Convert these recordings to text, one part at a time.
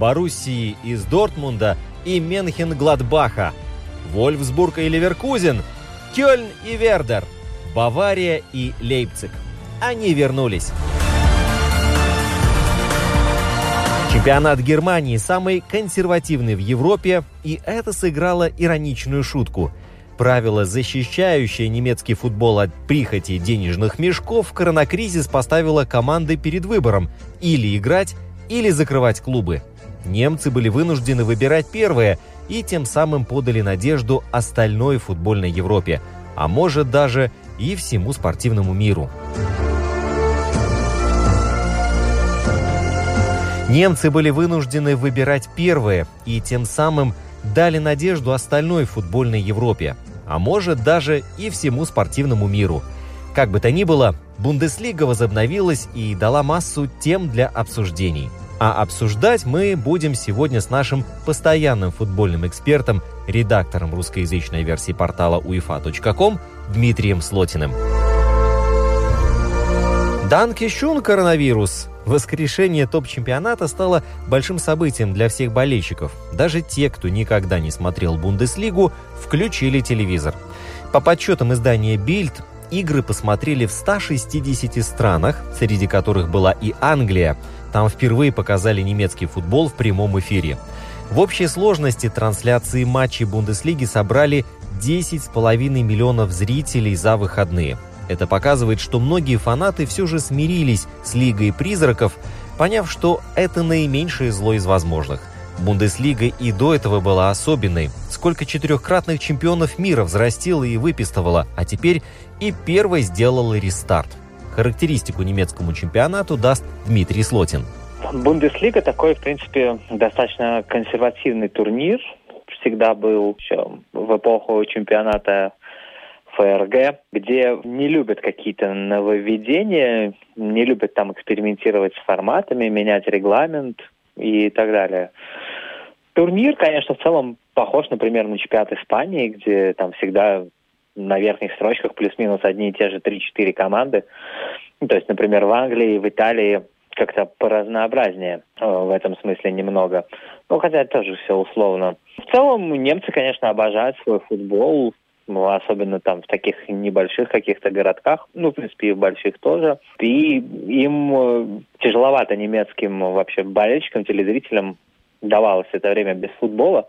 Боруссии из Дортмунда и Менхен-Гладбаха, Вольфсбург и Ливеркузен, Кёльн и Вердер, Бавария и Лейпциг. Они вернулись. Чемпионат Германии самый консервативный в Европе, и это сыграло ироничную шутку. Правило, защищающее немецкий футбол от прихоти денежных мешков, коронакризис поставило команды перед выбором – или играть, или закрывать клубы. Немцы были вынуждены выбирать первое и тем самым подали надежду остальной футбольной Европе, а может даже и всему спортивному миру. Немцы были вынуждены выбирать первое и тем самым дали надежду остальной футбольной Европе, а может даже и всему спортивному миру. Как бы то ни было, Бундеслига возобновилась и дала массу тем для обсуждений. А обсуждать мы будем сегодня с нашим постоянным футбольным экспертом, редактором русскоязычной версии портала uefa.com Дмитрием Слотиным. Данки Шун коронавирус. Воскрешение топ-чемпионата стало большим событием для всех болельщиков. Даже те, кто никогда не смотрел Бундеслигу, включили телевизор. По подсчетам издания Bild, игры посмотрели в 160 странах, среди которых была и Англия. Там впервые показали немецкий футбол в прямом эфире. В общей сложности трансляции матчей Бундеслиги собрали 10,5 миллионов зрителей за выходные. Это показывает, что многие фанаты все же смирились с Лигой призраков, поняв, что это наименьшее зло из возможных. Бундеслига и до этого была особенной. Сколько четырехкратных чемпионов мира взрастила и выпистывала, а теперь и первой сделала рестарт. Характеристику немецкому чемпионату даст Дмитрий Слотин. Бундеслига такой, в принципе, достаточно консервативный турнир. Всегда был еще в эпоху чемпионата ФРГ, где не любят какие-то нововведения, не любят там экспериментировать с форматами, менять регламент и так далее. Турнир, конечно, в целом похож, например, на чемпионат Испании, где там всегда на верхних строчках плюс-минус одни и те же 3-4 команды. То есть, например, в Англии, в Италии как-то поразнообразнее э, в этом смысле немного. Ну, хотя это тоже все условно. В целом, немцы, конечно, обожают свой футбол, ну, особенно там в таких небольших каких-то городках, ну, в принципе, и в больших тоже. И им э, тяжеловато немецким вообще болельщикам, телезрителям давалось это время без футбола.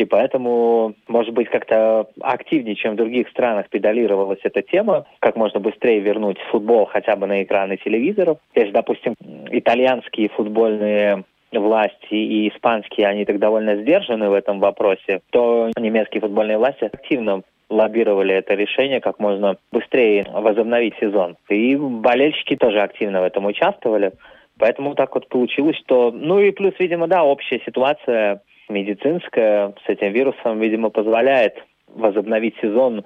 И поэтому, может быть, как-то активнее, чем в других странах педалировалась эта тема, как можно быстрее вернуть футбол хотя бы на экраны телевизоров. Если, допустим, итальянские футбольные власти и испанские, они так довольно сдержаны в этом вопросе, то немецкие футбольные власти активно лоббировали это решение как можно быстрее возобновить сезон. И болельщики тоже активно в этом участвовали. Поэтому так вот получилось, что... Ну и плюс, видимо, да, общая ситуация медицинская с этим вирусом, видимо, позволяет возобновить сезон,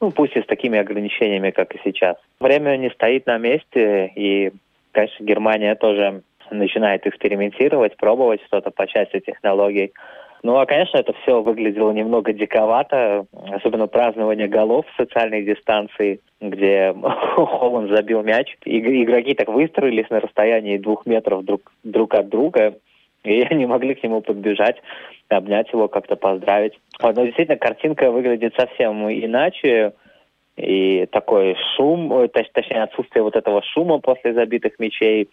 ну, пусть и с такими ограничениями, как и сейчас. Время не стоит на месте, и, конечно, Германия тоже начинает экспериментировать, пробовать что-то по части технологий. Ну, а, конечно, это все выглядело немного диковато, особенно празднование голов в социальной дистанции, где Холланд забил мяч. И игроки так выстроились на расстоянии двух метров друг, друг от друга, и они могли к нему подбежать, обнять его, как-то поздравить. Вот, но действительно, картинка выглядит совсем иначе. И такой шум, точнее отсутствие вот этого шума после забитых мячей,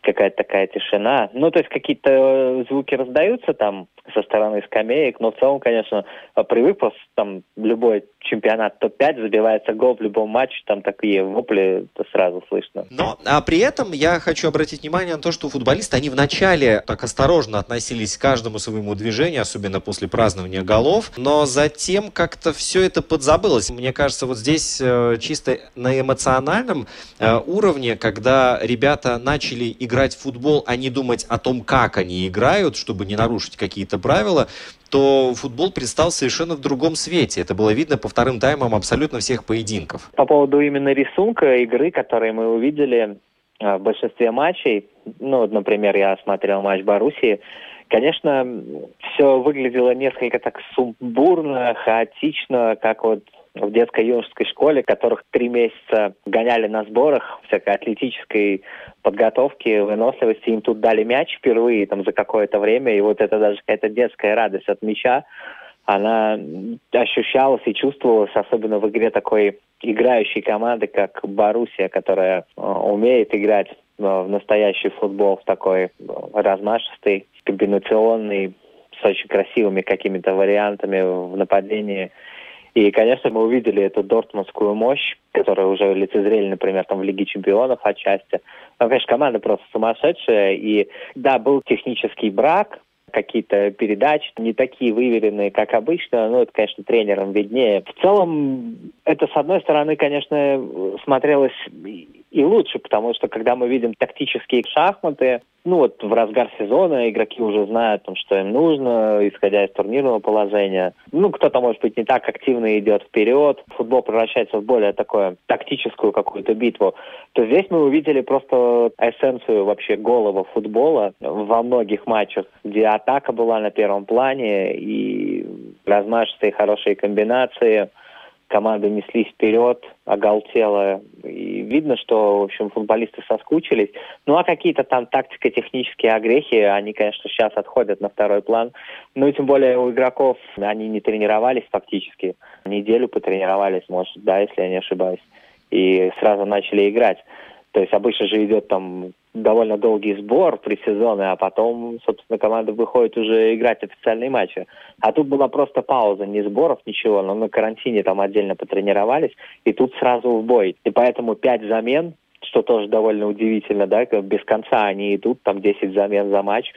какая-то такая тишина. Ну, то есть какие-то звуки раздаются там со стороны скамеек, но в целом, конечно, привык просто там любой чемпионат топ-5 забивается гол в любом матче, там такие вопли сразу слышно. Но, а при этом я хочу обратить внимание на то, что футболисты, они вначале так осторожно относились к каждому своему движению, особенно после празднования голов, но затем как-то все это подзабылось. Мне кажется, вот здесь э, чисто на эмоциональном э, уровне, когда ребята начали играть в футбол, а не думать о том, как они играют, чтобы не нарушить какие-то правила, то футбол предстал совершенно в другом свете. Это было видно по вторым таймам абсолютно всех поединков. По поводу именно рисунка игры, которые мы увидели э, в большинстве матчей, ну, например, я смотрел матч Боруссии, конечно, все выглядело несколько так сумбурно, хаотично, как вот в детской юношеской школе, которых три месяца гоняли на сборах всякой атлетической подготовки, выносливости. Им тут дали мяч впервые там за какое-то время, и вот это даже какая-то детская радость от мяча, она ощущалась и чувствовалась, особенно в игре такой играющей команды, как Боруссия, которая э, умеет играть э, в настоящий футбол, в такой размашистый, комбинационный, с очень красивыми какими-то вариантами в нападении. И, конечно, мы увидели эту дортмундскую мощь, которая уже лицезрели, например, там в Лиге чемпионов отчасти. Там, конечно, команда просто сумасшедшая. И, да, был технический брак, какие-то передачи не такие выверенные, как обычно, ну, это, конечно, тренерам виднее. В целом, это, с одной стороны, конечно, смотрелось и лучше, потому что когда мы видим тактические шахматы, ну вот в разгар сезона игроки уже знают, там, что им нужно, исходя из турнирного положения. Ну, кто-то, может быть, не так активно идет вперед. Футбол превращается в более такое тактическую какую-то битву. То здесь мы увидели просто эссенцию вообще голого футбола во многих матчах, где атака была на первом плане и размашистые хорошие комбинации – команды неслись вперед, оголтело. Видно, что, в общем, футболисты соскучились. Ну, а какие-то там тактико-технические огрехи, они, конечно, сейчас отходят на второй план. Ну, и тем более у игроков они не тренировались фактически. Неделю потренировались, может, да, если я не ошибаюсь. И сразу начали играть. То есть обычно же идет там довольно долгий сбор предсезонный, а потом, собственно, команда выходит уже играть официальные матчи. А тут была просто пауза, ни сборов, ничего, но на карантине там отдельно потренировались, и тут сразу в бой. И поэтому пять замен, что тоже довольно удивительно, да, без конца они идут, там 10 замен за матч.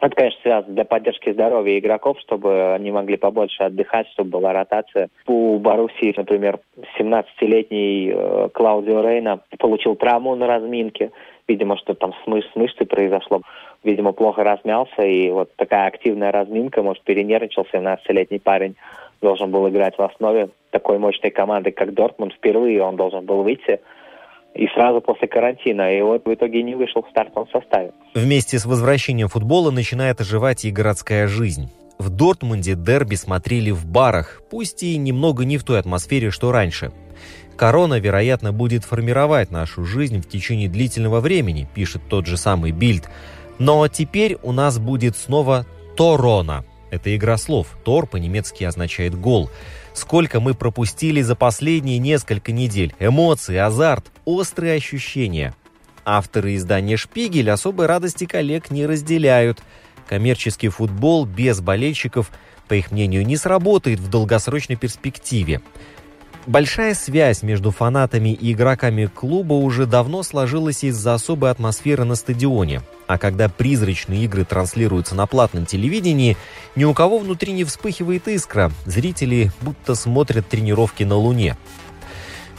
Это, конечно, связано для поддержки здоровья игроков, чтобы они могли побольше отдыхать, чтобы была ротация. У Боруссии, например, 17-летний э, Клаудио Рейна получил травму на разминке. Видимо, что там с, мыш с мышцей произошло. Видимо, плохо размялся, и вот такая активная разминка, может, перенервничал 17-летний парень должен был играть в основе такой мощной команды, как Дортмунд. Впервые он должен был выйти и сразу после карантина. И вот в итоге не вышел в стартовом составе. Вместе с возвращением футбола начинает оживать и городская жизнь. В Дортмунде дерби смотрели в барах, пусть и немного не в той атмосфере, что раньше. Корона, вероятно, будет формировать нашу жизнь в течение длительного времени, пишет тот же самый Бильд. Но теперь у нас будет снова Торона. Это игра слов. Тор по-немецки означает «гол». Сколько мы пропустили за последние несколько недель. Эмоции, азарт, острые ощущения. Авторы издания «Шпигель» особой радости коллег не разделяют. Коммерческий футбол без болельщиков, по их мнению, не сработает в долгосрочной перспективе. Большая связь между фанатами и игроками клуба уже давно сложилась из-за особой атмосферы на стадионе. А когда призрачные игры транслируются на платном телевидении, ни у кого внутри не вспыхивает искра. Зрители будто смотрят тренировки на Луне.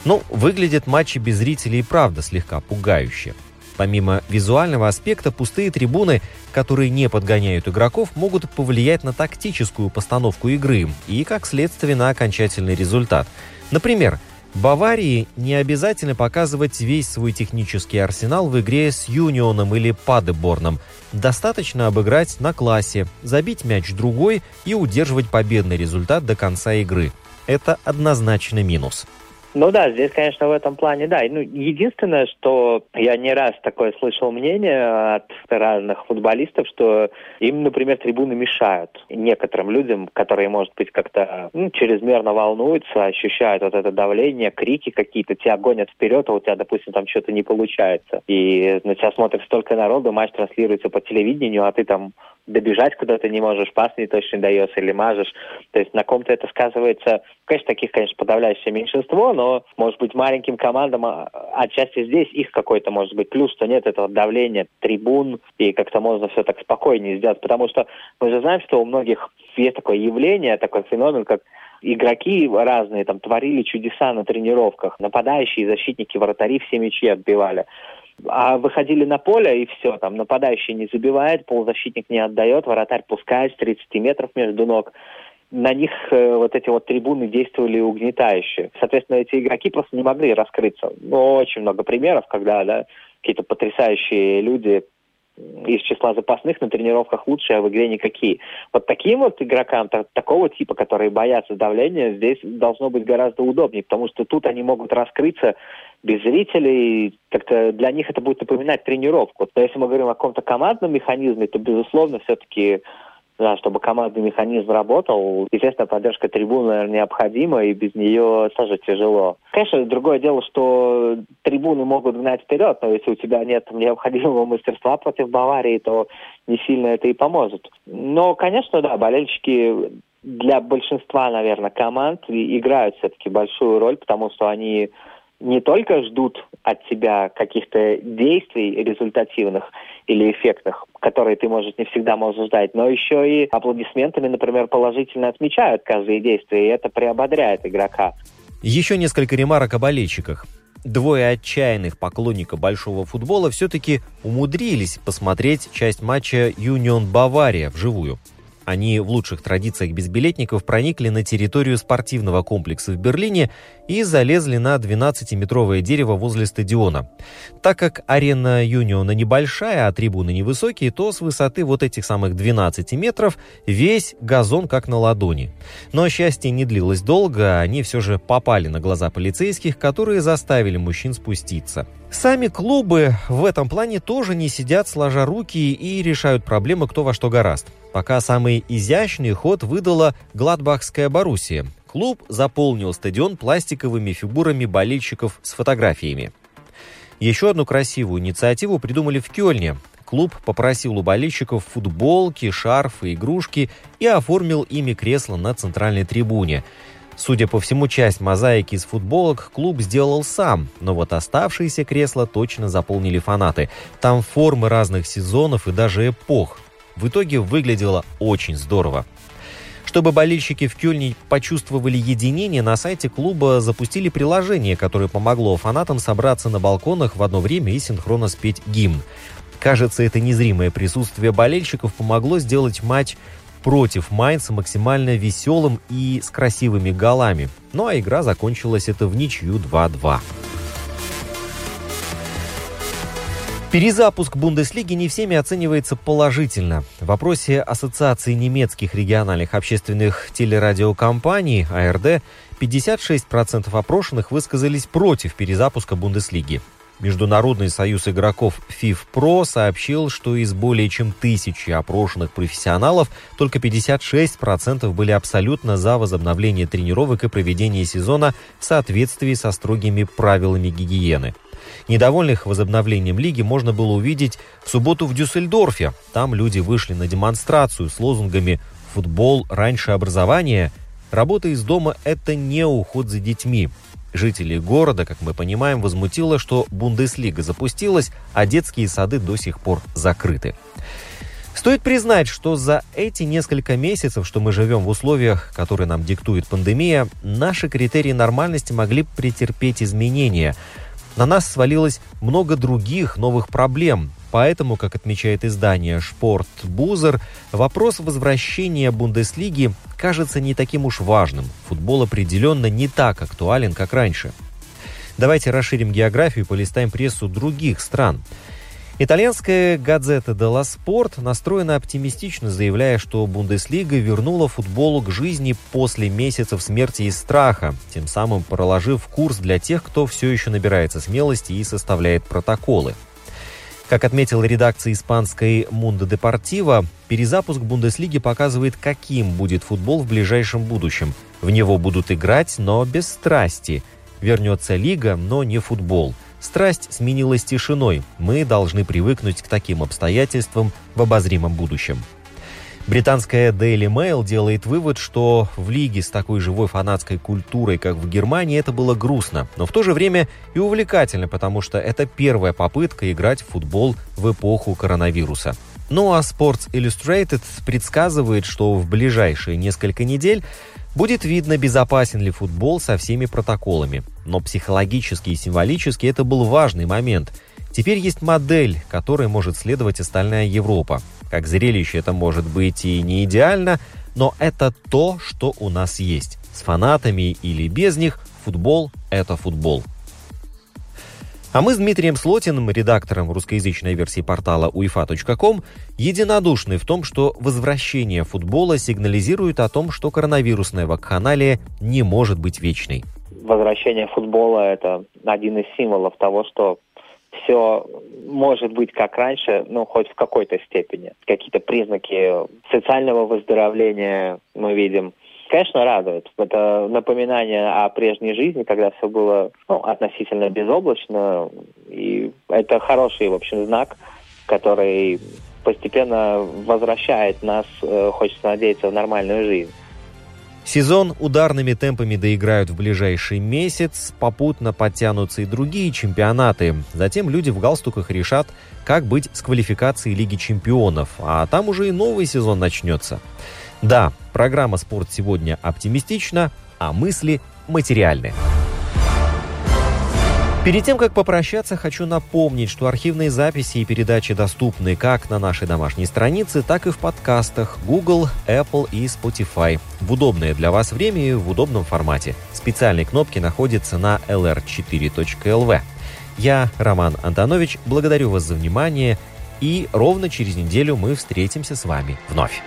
Ну, выглядят матчи без зрителей правда слегка пугающе. Помимо визуального аспекта, пустые трибуны, которые не подгоняют игроков, могут повлиять на тактическую постановку игры и, как следствие, на окончательный результат – Например, Баварии не обязательно показывать весь свой технический арсенал в игре с Юнионом или Падеборном. Достаточно обыграть на классе, забить мяч другой и удерживать победный результат до конца игры. Это однозначно минус. Ну да, здесь, конечно, в этом плане, да. Ну, единственное, что я не раз такое слышал мнение от разных футболистов, что им, например, трибуны мешают некоторым людям, которые, может быть, как-то ну, чрезмерно волнуются, ощущают вот это давление, крики какие-то, тебя гонят вперед, а у тебя, допустим, там что-то не получается. И на тебя смотрит столько народу, матч транслируется по телевидению, а ты там добежать куда-то не можешь, пас не точно даешь или мажешь. То есть на ком-то это сказывается, конечно, таких, конечно, подавляющее меньшинство, но, может быть, маленьким командам а, отчасти здесь их какой-то, может быть, плюс, что нет этого давления трибун, и как-то можно все так спокойнее сделать, потому что мы же знаем, что у многих есть такое явление, такой феномен, как игроки разные там творили чудеса на тренировках, нападающие, защитники, вратари все мячи отбивали. А выходили на поле, и все, там нападающий не забивает, полузащитник не отдает, вратарь пускает с 30 метров между ног. На них э, вот эти вот трибуны действовали угнетающе. Соответственно, эти игроки просто не могли раскрыться. Ну, очень много примеров, когда да, какие-то потрясающие люди из числа запасных на тренировках лучшие, а в игре никакие. Вот таким вот игрокам, так, такого типа, которые боятся давления, здесь должно быть гораздо удобнее, потому что тут они могут раскрыться без зрителей, как-то для них это будет напоминать тренировку. Но если мы говорим о каком-то командном механизме, то, безусловно, все-таки да, чтобы командный механизм работал, естественно, поддержка трибун, наверное, необходима, и без нее тоже тяжело. Конечно, другое дело, что трибуны могут гнать вперед, но если у тебя нет необходимого мастерства против Баварии, то не сильно это и поможет. Но, конечно, да, болельщики для большинства, наверное, команд играют все-таки большую роль, потому что они не только ждут от тебя каких-то действий результативных или эффектных, которые ты, может, не всегда можешь ждать, но еще и аплодисментами, например, положительно отмечают каждое действие, и это приободряет игрока. Еще несколько ремарок о болельщиках. Двое отчаянных поклонников большого футбола все-таки умудрились посмотреть часть матча Юнион Бавария вживую. Они в лучших традициях безбилетников проникли на территорию спортивного комплекса в Берлине и залезли на 12-метровое дерево возле стадиона. Так как арена Юниона небольшая, а трибуны невысокие, то с высоты вот этих самых 12 метров весь газон как на ладони. Но счастье не длилось долго, они все же попали на глаза полицейских, которые заставили мужчин спуститься. Сами клубы в этом плане тоже не сидят сложа руки и решают проблемы кто во что гораст. Пока самый изящный ход выдала Гладбахская Боруссия. Клуб заполнил стадион пластиковыми фигурами болельщиков с фотографиями. Еще одну красивую инициативу придумали в Кёльне. Клуб попросил у болельщиков футболки, шарфы, игрушки и оформил ими кресло на центральной трибуне – Судя по всему, часть мозаики из футболок клуб сделал сам, но вот оставшиеся кресла точно заполнили фанаты. Там формы разных сезонов и даже эпох. В итоге выглядело очень здорово. Чтобы болельщики в Кёльне почувствовали единение, на сайте клуба запустили приложение, которое помогло фанатам собраться на балконах в одно время и синхронно спеть гимн. Кажется, это незримое присутствие болельщиков помогло сделать матч против Майнца максимально веселым и с красивыми голами. Ну а игра закончилась это в ничью 2-2. Перезапуск Бундеслиги не всеми оценивается положительно. В вопросе Ассоциации немецких региональных общественных телерадиокомпаний АРД 56% опрошенных высказались против перезапуска Бундеслиги. Международный союз игроков FIFPro сообщил, что из более чем тысячи опрошенных профессионалов только 56% были абсолютно за возобновление тренировок и проведение сезона в соответствии со строгими правилами гигиены. Недовольных возобновлением лиги можно было увидеть в субботу в Дюссельдорфе. Там люди вышли на демонстрацию с лозунгами «Футбол раньше образования», «Работа из дома – это не уход за детьми», Жителей города, как мы понимаем, возмутило, что Бундеслига запустилась, а детские сады до сих пор закрыты. Стоит признать, что за эти несколько месяцев, что мы живем в условиях, которые нам диктует пандемия, наши критерии нормальности могли претерпеть изменения. На нас свалилось много других новых проблем, Поэтому, как отмечает издание «Шпорт Бузер», вопрос возвращения Бундеслиги кажется не таким уж важным. Футбол определенно не так актуален, как раньше. Давайте расширим географию и полистаем прессу других стран. Итальянская газета «Делла Спорт» настроена оптимистично, заявляя, что Бундеслига вернула футболу к жизни после месяцев смерти и страха, тем самым проложив курс для тех, кто все еще набирается смелости и составляет протоколы. Как отметила редакция испанской «Мундо Депортива», перезапуск Бундеслиги показывает, каким будет футбол в ближайшем будущем. В него будут играть, но без страсти. Вернется лига, но не футбол – Страсть сменилась тишиной. Мы должны привыкнуть к таким обстоятельствам в обозримом будущем. Британская Daily Mail делает вывод, что в лиге с такой живой фанатской культурой, как в Германии, это было грустно, но в то же время и увлекательно, потому что это первая попытка играть в футбол в эпоху коронавируса. Ну а Sports Illustrated предсказывает, что в ближайшие несколько недель Будет видно, безопасен ли футбол со всеми протоколами. Но психологически и символически это был важный момент. Теперь есть модель, которой может следовать остальная Европа. Как зрелище это может быть и не идеально, но это то, что у нас есть. С фанатами или без них футбол – это футбол. А мы с Дмитрием Слотиным, редактором русскоязычной версии портала uefa.com, единодушны в том, что возвращение футбола сигнализирует о том, что коронавирусная вакханалия не может быть вечной. Возвращение футбола – это один из символов того, что все может быть как раньше, ну, хоть в какой-то степени. Какие-то признаки социального выздоровления мы видим – конечно, радует. Это напоминание о прежней жизни, когда все было ну, относительно безоблачно. И это хороший, в общем, знак, который постепенно возвращает нас, э, хочется надеяться, в нормальную жизнь. Сезон ударными темпами доиграют в ближайший месяц, попутно подтянутся и другие чемпионаты. Затем люди в галстуках решат, как быть с квалификацией Лиги чемпионов, а там уже и новый сезон начнется. Да, программа «Спорт» сегодня оптимистична, а мысли материальны. Перед тем, как попрощаться, хочу напомнить, что архивные записи и передачи доступны как на нашей домашней странице, так и в подкастах Google, Apple и Spotify. В удобное для вас время и в удобном формате. Специальные кнопки находятся на lr4.lv. Я, Роман Антонович, благодарю вас за внимание, и ровно через неделю мы встретимся с вами вновь.